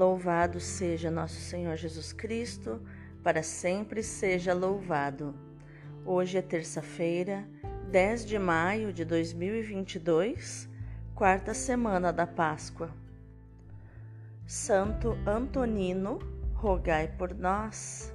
Louvado seja nosso Senhor Jesus Cristo, para sempre seja louvado. Hoje é terça-feira, 10 de maio de 2022, quarta semana da Páscoa. Santo Antonino, rogai por nós.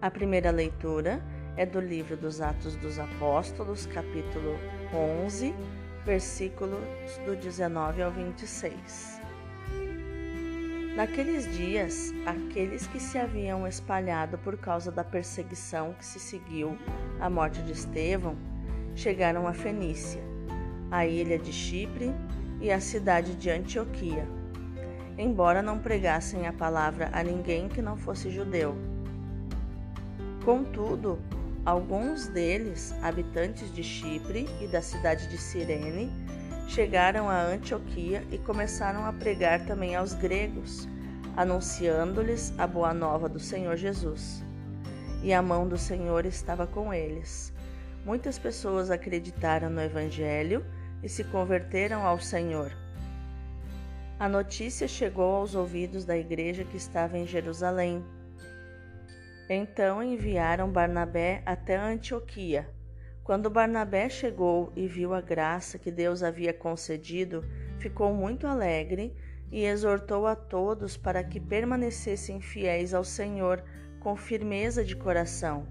A primeira leitura é do livro dos Atos dos Apóstolos, capítulo 11, versículos do 19 ao 26. Naqueles dias, aqueles que se haviam espalhado por causa da perseguição que se seguiu à morte de Estevão chegaram a Fenícia, a ilha de Chipre e a cidade de Antioquia, embora não pregassem a palavra a ninguém que não fosse judeu. Contudo, alguns deles, habitantes de Chipre e da cidade de Cirene, chegaram a Antioquia e começaram a pregar também aos gregos, anunciando-lhes a boa nova do Senhor Jesus. E a mão do Senhor estava com eles. Muitas pessoas acreditaram no Evangelho e se converteram ao Senhor. A notícia chegou aos ouvidos da igreja que estava em Jerusalém então enviaram Barnabé até Antioquia. Quando Barnabé chegou e viu a graça que Deus havia concedido, ficou muito alegre e exortou a todos para que permanecessem fiéis ao Senhor com firmeza de coração.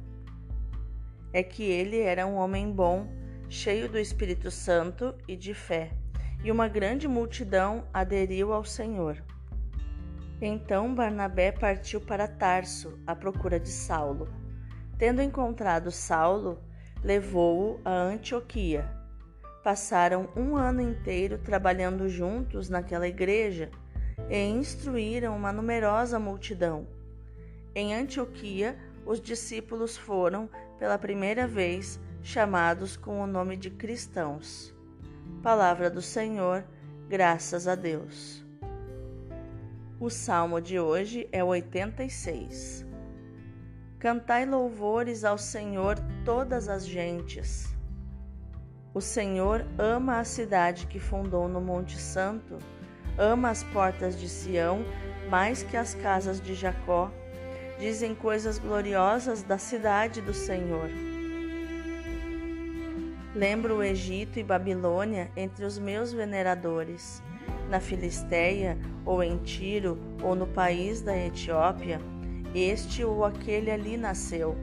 É que ele era um homem bom, cheio do Espírito Santo e de fé, e uma grande multidão aderiu ao Senhor. Então Barnabé partiu para Tarso à procura de Saulo. Tendo encontrado Saulo, levou-o a Antioquia. Passaram um ano inteiro trabalhando juntos naquela igreja e instruíram uma numerosa multidão. Em Antioquia, os discípulos foram, pela primeira vez, chamados com o nome de cristãos. Palavra do Senhor, graças a Deus. O salmo de hoje é 86. Cantai louvores ao Senhor todas as gentes. O Senhor ama a cidade que fundou no Monte Santo, ama as portas de Sião mais que as casas de Jacó. Dizem coisas gloriosas da cidade do Senhor. Lembro o Egito e Babilônia entre os meus veneradores na Filisteia, ou em Tiro, ou no país da Etiópia, este ou aquele ali nasceu.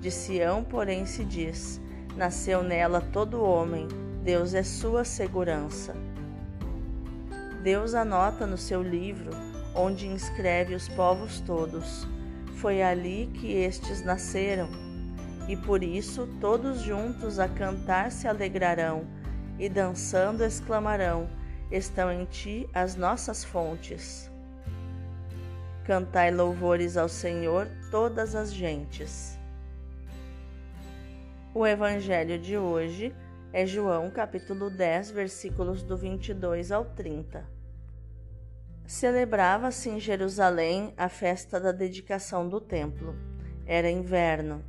De Sião, porém, se diz: Nasceu nela todo homem, Deus é sua segurança. Deus anota no seu livro, onde inscreve os povos todos. Foi ali que estes nasceram, e por isso todos juntos a cantar se alegrarão, e dançando exclamarão: estão em ti as nossas fontes. Cantai louvores ao Senhor todas as gentes. O evangelho de hoje é João capítulo 10, versículos do 22 ao 30. Celebrava-se em Jerusalém a festa da dedicação do templo. Era inverno.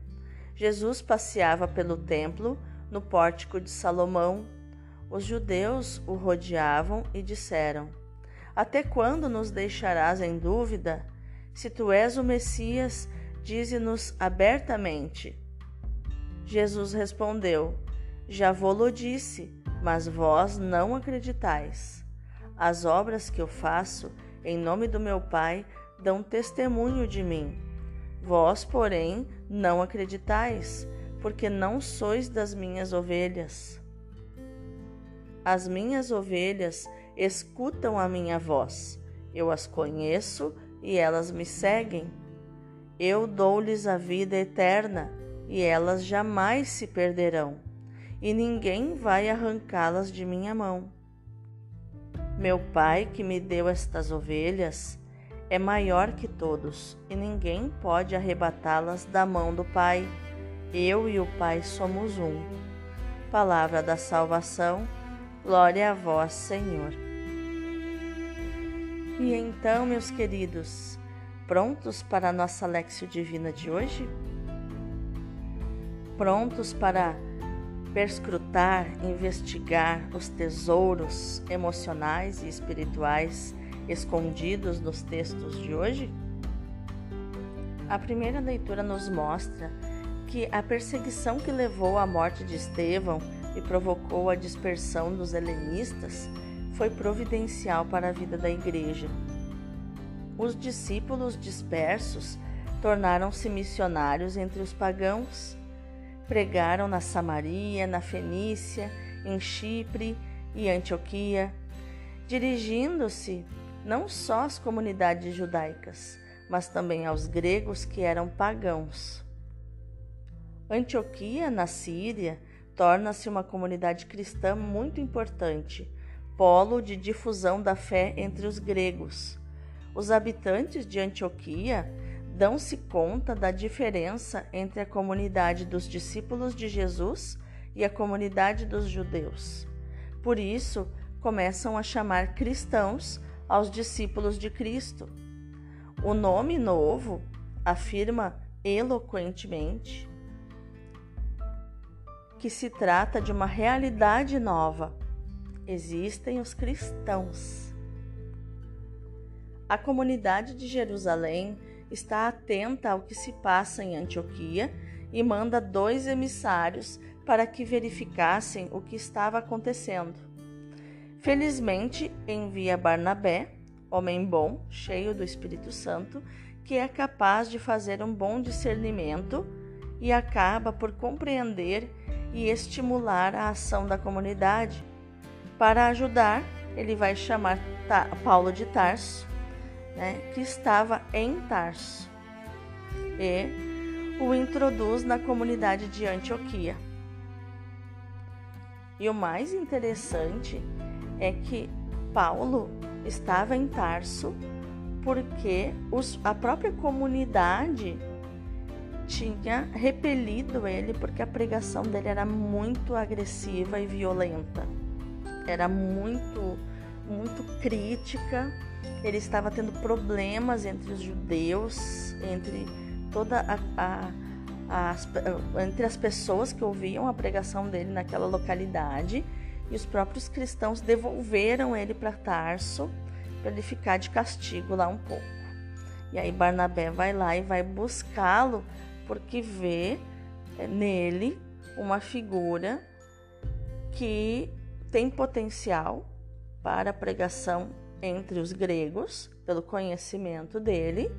Jesus passeava pelo templo, no pórtico de Salomão, os judeus o rodeavam e disseram: Até quando nos deixarás em dúvida? Se tu és o Messias, dize-nos abertamente. Jesus respondeu: Já vou-lo disse, mas vós não acreditais. As obras que eu faço em nome do meu Pai dão testemunho de mim. Vós, porém, não acreditais, porque não sois das minhas ovelhas. As minhas ovelhas escutam a minha voz. Eu as conheço e elas me seguem. Eu dou-lhes a vida eterna e elas jamais se perderão, e ninguém vai arrancá-las de minha mão. Meu Pai, que me deu estas ovelhas, é maior que todos, e ninguém pode arrebatá-las da mão do Pai. Eu e o Pai somos um. Palavra da salvação Glória a vós, Senhor. E então, meus queridos, prontos para a nossa Lexio Divina de hoje? Prontos para perscrutar, investigar os tesouros emocionais e espirituais escondidos nos textos de hoje? A primeira leitura nos mostra que a perseguição que levou à morte de Estevão e provocou a dispersão dos helenistas foi providencial para a vida da igreja. Os discípulos dispersos tornaram-se missionários entre os pagãos. Pregaram na Samaria, na Fenícia, em Chipre e Antioquia, dirigindo-se não só às comunidades judaicas, mas também aos gregos que eram pagãos. Antioquia, na Síria, torna-se uma comunidade cristã muito importante, polo de difusão da fé entre os gregos. Os habitantes de Antioquia dão-se conta da diferença entre a comunidade dos discípulos de Jesus e a comunidade dos judeus. Por isso, começam a chamar cristãos aos discípulos de Cristo. O nome novo afirma eloquentemente que se trata de uma realidade nova. Existem os cristãos. A comunidade de Jerusalém está atenta ao que se passa em Antioquia e manda dois emissários para que verificassem o que estava acontecendo. Felizmente, envia Barnabé homem bom, cheio do Espírito Santo, que é capaz de fazer um bom discernimento e acaba por compreender e estimular a ação da comunidade. Para ajudar, ele vai chamar Paulo de Tarso, né, que estava em Tarso, e o introduz na comunidade de Antioquia. E o mais interessante é que Paulo estava em Tarso porque os, a própria comunidade tinha repelido ele porque a pregação dele era muito agressiva e violenta. Era muito, muito crítica. Ele estava tendo problemas entre os judeus, entre toda a, a, as, entre as pessoas que ouviam a pregação dele naquela localidade e os próprios cristãos devolveram ele para Tarso para ele ficar de castigo lá um pouco. E aí Barnabé vai lá e vai buscá-lo porque vê é, nele uma figura que tem potencial para pregação entre os gregos, pelo conhecimento dele,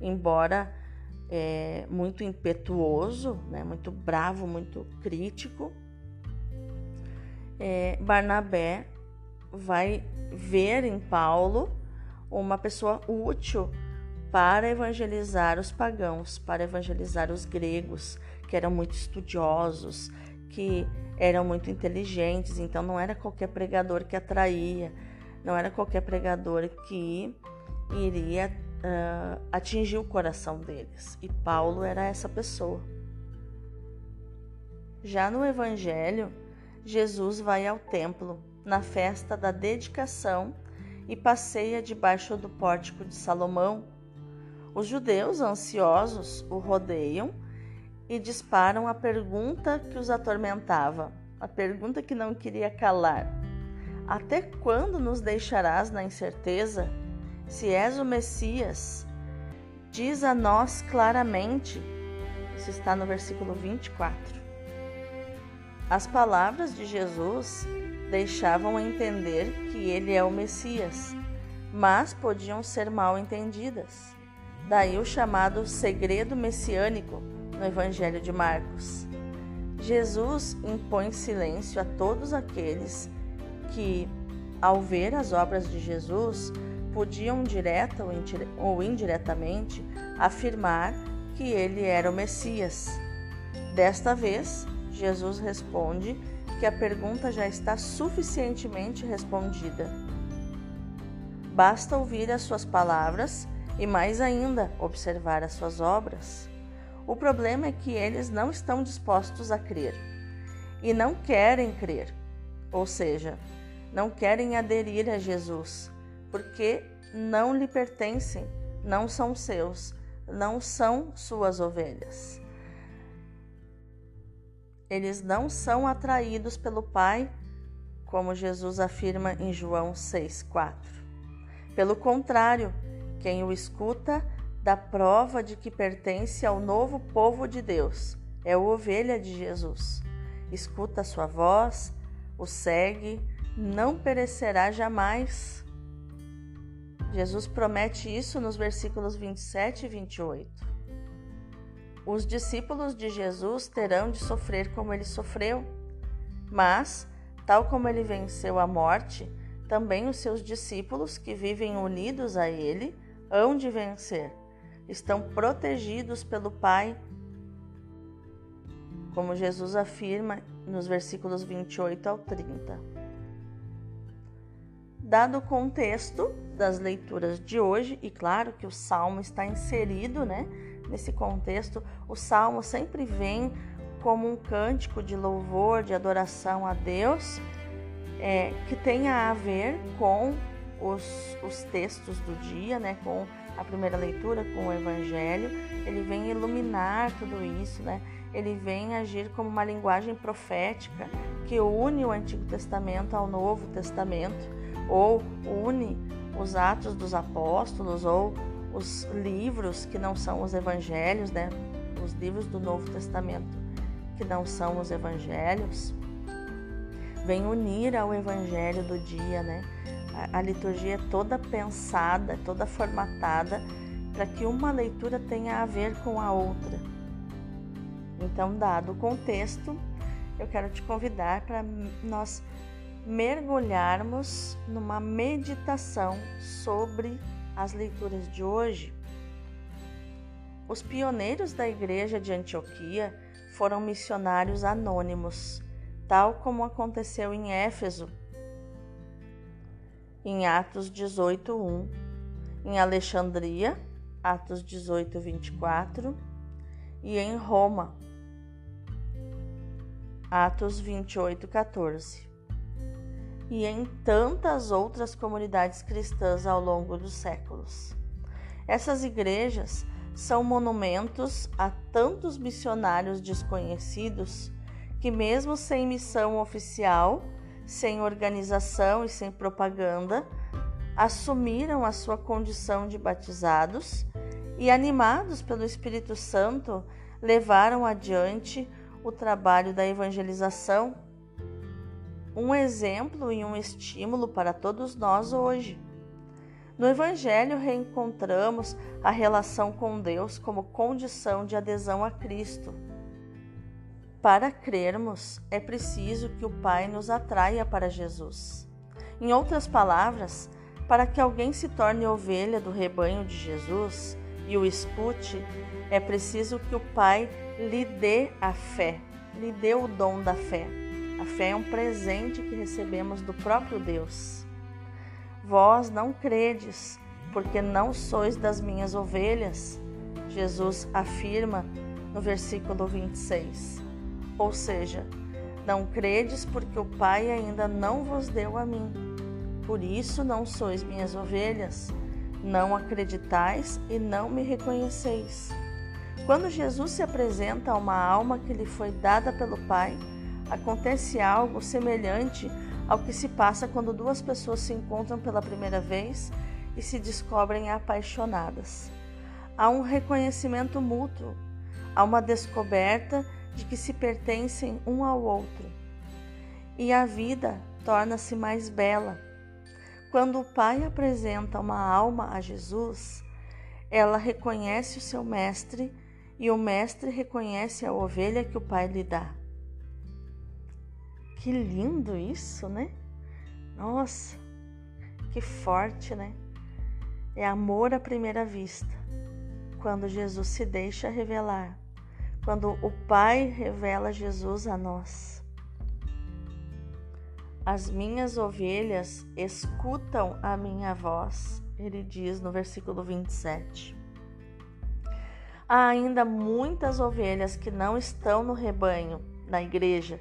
embora é, muito impetuoso, né, muito bravo, muito crítico, é, Barnabé vai ver em Paulo uma pessoa útil para evangelizar os pagãos, para evangelizar os gregos, que eram muito estudiosos, que eram muito inteligentes, então não era qualquer pregador que atraía, não era qualquer pregador que iria uh, atingir o coração deles. E Paulo era essa pessoa. Já no Evangelho, Jesus vai ao templo na festa da dedicação e passeia debaixo do pórtico de Salomão. Os judeus ansiosos o rodeiam e disparam a pergunta que os atormentava, a pergunta que não queria calar: Até quando nos deixarás na incerteza? Se és o Messias, diz a nós claramente. Isso está no versículo 24. As palavras de Jesus deixavam entender que ele é o Messias, mas podiam ser mal entendidas. Daí o chamado segredo messiânico no Evangelho de Marcos. Jesus impõe silêncio a todos aqueles que, ao ver as obras de Jesus, podiam direta ou indiretamente afirmar que ele era o Messias. Desta vez, Jesus responde que a pergunta já está suficientemente respondida. Basta ouvir as suas palavras e, mais ainda, observar as suas obras. O problema é que eles não estão dispostos a crer e não querem crer, ou seja, não querem aderir a Jesus, porque não lhe pertencem, não são seus, não são suas ovelhas. Eles não são atraídos pelo Pai, como Jesus afirma em João 6,4. Pelo contrário, quem o escuta dá prova de que pertence ao novo povo de Deus, é o ovelha de Jesus. Escuta a sua voz, o segue, não perecerá jamais. Jesus promete isso nos versículos 27 e 28. Os discípulos de Jesus terão de sofrer como ele sofreu, mas, tal como ele venceu a morte, também os seus discípulos que vivem unidos a ele hão de vencer estão protegidos pelo Pai, como Jesus afirma nos versículos 28 ao 30. Dado o contexto das leituras de hoje, e claro que o salmo está inserido né, nesse contexto, o salmo sempre vem como um cântico de louvor, de adoração a Deus, é, que tenha a ver com os, os textos do dia, né, com a primeira leitura com o Evangelho, ele vem iluminar tudo isso, né? Ele vem agir como uma linguagem profética que une o Antigo Testamento ao Novo Testamento, ou une os Atos dos Apóstolos, ou os livros que não são os Evangelhos, né? Os livros do Novo Testamento que não são os Evangelhos, vem unir ao Evangelho do dia, né? A, liturgia é toda pensada, toda formatada para que uma leitura tenha a ver com a outra. Então, dado o contexto, eu quero te convidar para nós mergulharmos numa meditação sobre as leituras de hoje. Os pioneiros da igreja de Antioquia foram missionários anônimos, tal como aconteceu em Éfeso em Atos 18, 1, em Alexandria, Atos 18, 24, e em Roma, Atos 28, 14, e em tantas outras comunidades cristãs ao longo dos séculos. Essas igrejas são monumentos a tantos missionários desconhecidos que, mesmo sem missão oficial, sem organização e sem propaganda, assumiram a sua condição de batizados e, animados pelo Espírito Santo, levaram adiante o trabalho da evangelização. Um exemplo e um estímulo para todos nós hoje. No Evangelho reencontramos a relação com Deus como condição de adesão a Cristo. Para crermos, é preciso que o Pai nos atraia para Jesus. Em outras palavras, para que alguém se torne ovelha do rebanho de Jesus e o escute, é preciso que o Pai lhe dê a fé, lhe dê o dom da fé. A fé é um presente que recebemos do próprio Deus. Vós não credes, porque não sois das minhas ovelhas, Jesus afirma no versículo 26. Ou seja, não credes porque o Pai ainda não vos deu a mim. Por isso não sois minhas ovelhas. Não acreditais e não me reconheceis. Quando Jesus se apresenta a uma alma que lhe foi dada pelo Pai, acontece algo semelhante ao que se passa quando duas pessoas se encontram pela primeira vez e se descobrem apaixonadas. Há um reconhecimento mútuo, há uma descoberta de que se pertencem um ao outro. E a vida torna-se mais bela. Quando o pai apresenta uma alma a Jesus, ela reconhece o seu mestre e o mestre reconhece a ovelha que o pai lhe dá. Que lindo isso, né? Nossa, que forte, né? É amor à primeira vista, quando Jesus se deixa revelar quando o Pai revela Jesus a nós. As minhas ovelhas escutam a minha voz, ele diz no versículo 27. Há ainda muitas ovelhas que não estão no rebanho, na igreja,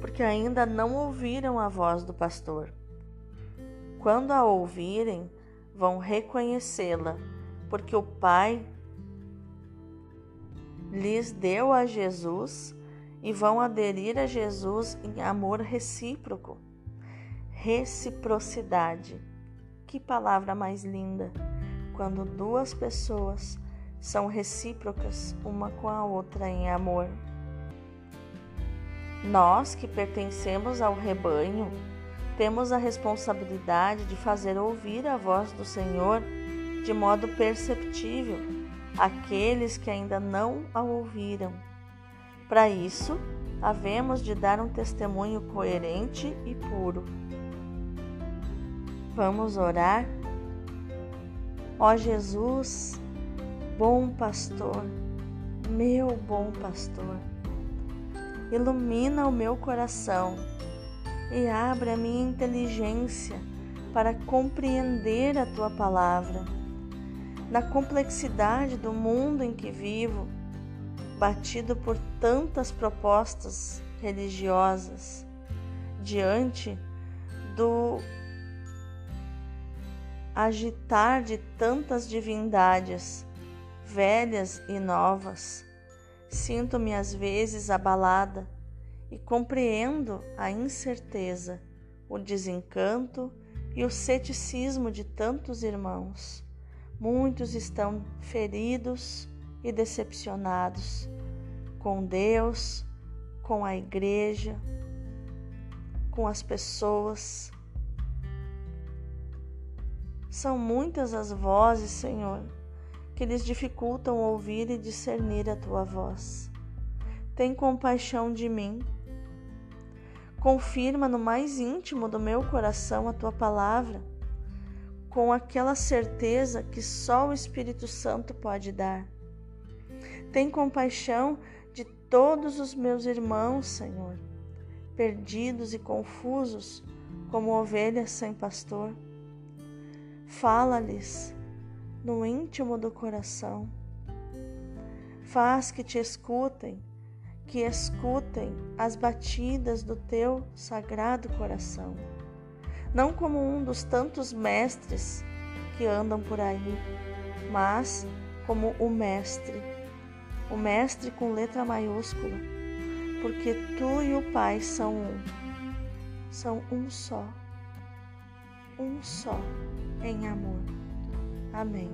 porque ainda não ouviram a voz do pastor. Quando a ouvirem, vão reconhecê-la, porque o Pai lhes deu a Jesus e vão aderir a Jesus em amor recíproco. Reciprocidade. que palavra mais linda quando duas pessoas são recíprocas uma com a outra em amor. Nós que pertencemos ao rebanho, temos a responsabilidade de fazer ouvir a voz do Senhor de modo perceptível àqueles que ainda não a ouviram. Para isso, havemos de dar um testemunho coerente e puro. Vamos orar? Ó Jesus, bom pastor, meu bom pastor, ilumina o meu coração e abre a minha inteligência para compreender a tua palavra. Na complexidade do mundo em que vivo, batido por tantas propostas religiosas, diante do agitar de tantas divindades, velhas e novas, sinto-me às vezes abalada e compreendo a incerteza, o desencanto e o ceticismo de tantos irmãos. Muitos estão feridos e decepcionados com Deus, com a igreja, com as pessoas. São muitas as vozes, Senhor, que lhes dificultam ouvir e discernir a tua voz. Tem compaixão de mim Confirma no mais íntimo do meu coração a tua palavra, com aquela certeza que só o Espírito Santo pode dar. Tem compaixão de todos os meus irmãos, Senhor, perdidos e confusos como ovelhas sem pastor. Fala-lhes no íntimo do coração. Faz que te escutem que escutem as batidas do teu sagrado coração, não como um dos tantos mestres que andam por aí, mas como o Mestre, o Mestre com letra maiúscula, porque tu e o Pai são um, são um só, um só em amor. Amém.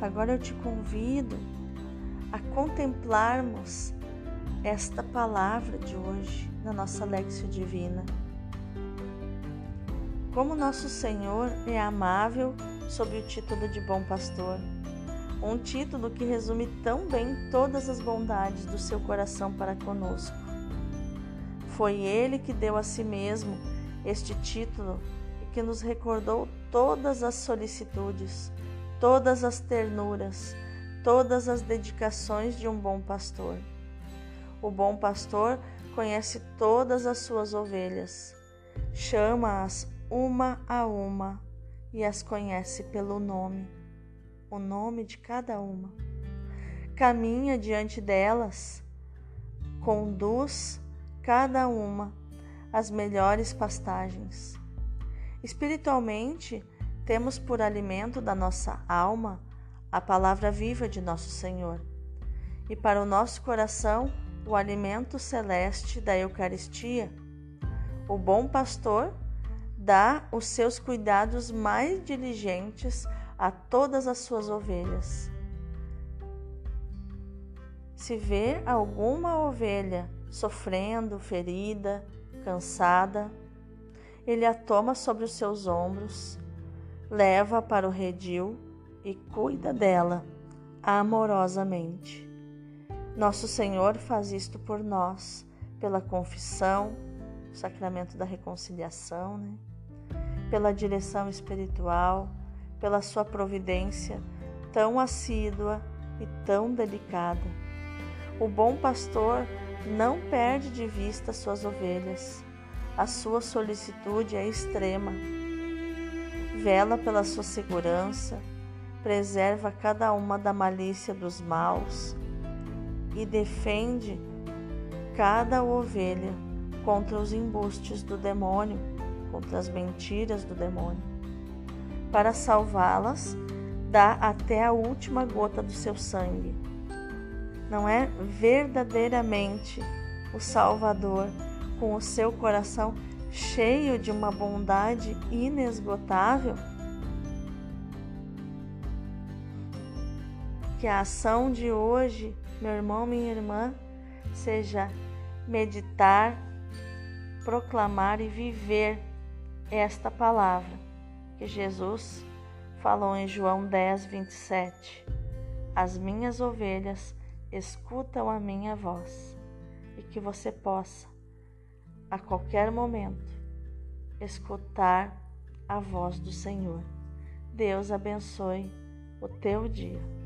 Agora eu te convido a contemplarmos esta palavra de hoje na nossa Lexio Divina. Como nosso Senhor é amável sob o título de Bom Pastor, um título que resume tão bem todas as bondades do seu coração para conosco. Foi Ele que deu a si mesmo este título e que nos recordou todas as solicitudes, todas as ternuras, todas as dedicações de um bom pastor. O bom pastor conhece todas as suas ovelhas, chama-as uma a uma e as conhece pelo nome, o nome de cada uma. Caminha diante delas, conduz cada uma às melhores pastagens. Espiritualmente, temos por alimento da nossa alma a palavra viva de nosso Senhor, e para o nosso coração o alimento celeste da Eucaristia. O bom pastor dá os seus cuidados mais diligentes a todas as suas ovelhas. Se vê alguma ovelha sofrendo, ferida, cansada, ele a toma sobre os seus ombros, leva para o redil e cuida dela amorosamente. Nosso Senhor faz isto por nós, pela confissão, sacramento da reconciliação, né? Pela direção espiritual, pela sua providência tão assídua e tão delicada. O bom pastor não perde de vista suas ovelhas. A sua solicitude é extrema. Vela pela sua segurança, preserva cada uma da malícia dos maus e defende cada ovelha contra os embustes do demônio, contra as mentiras do demônio. Para salvá-las, dá até a última gota do seu sangue. Não é verdadeiramente o Salvador com o seu coração cheio de uma bondade inesgotável? Que a ação de hoje, meu irmão, minha irmã, seja meditar, proclamar e viver esta palavra que Jesus falou em João 10, 27. As minhas ovelhas escutam a minha voz e que você possa, a qualquer momento, escutar a voz do Senhor. Deus abençoe o teu dia.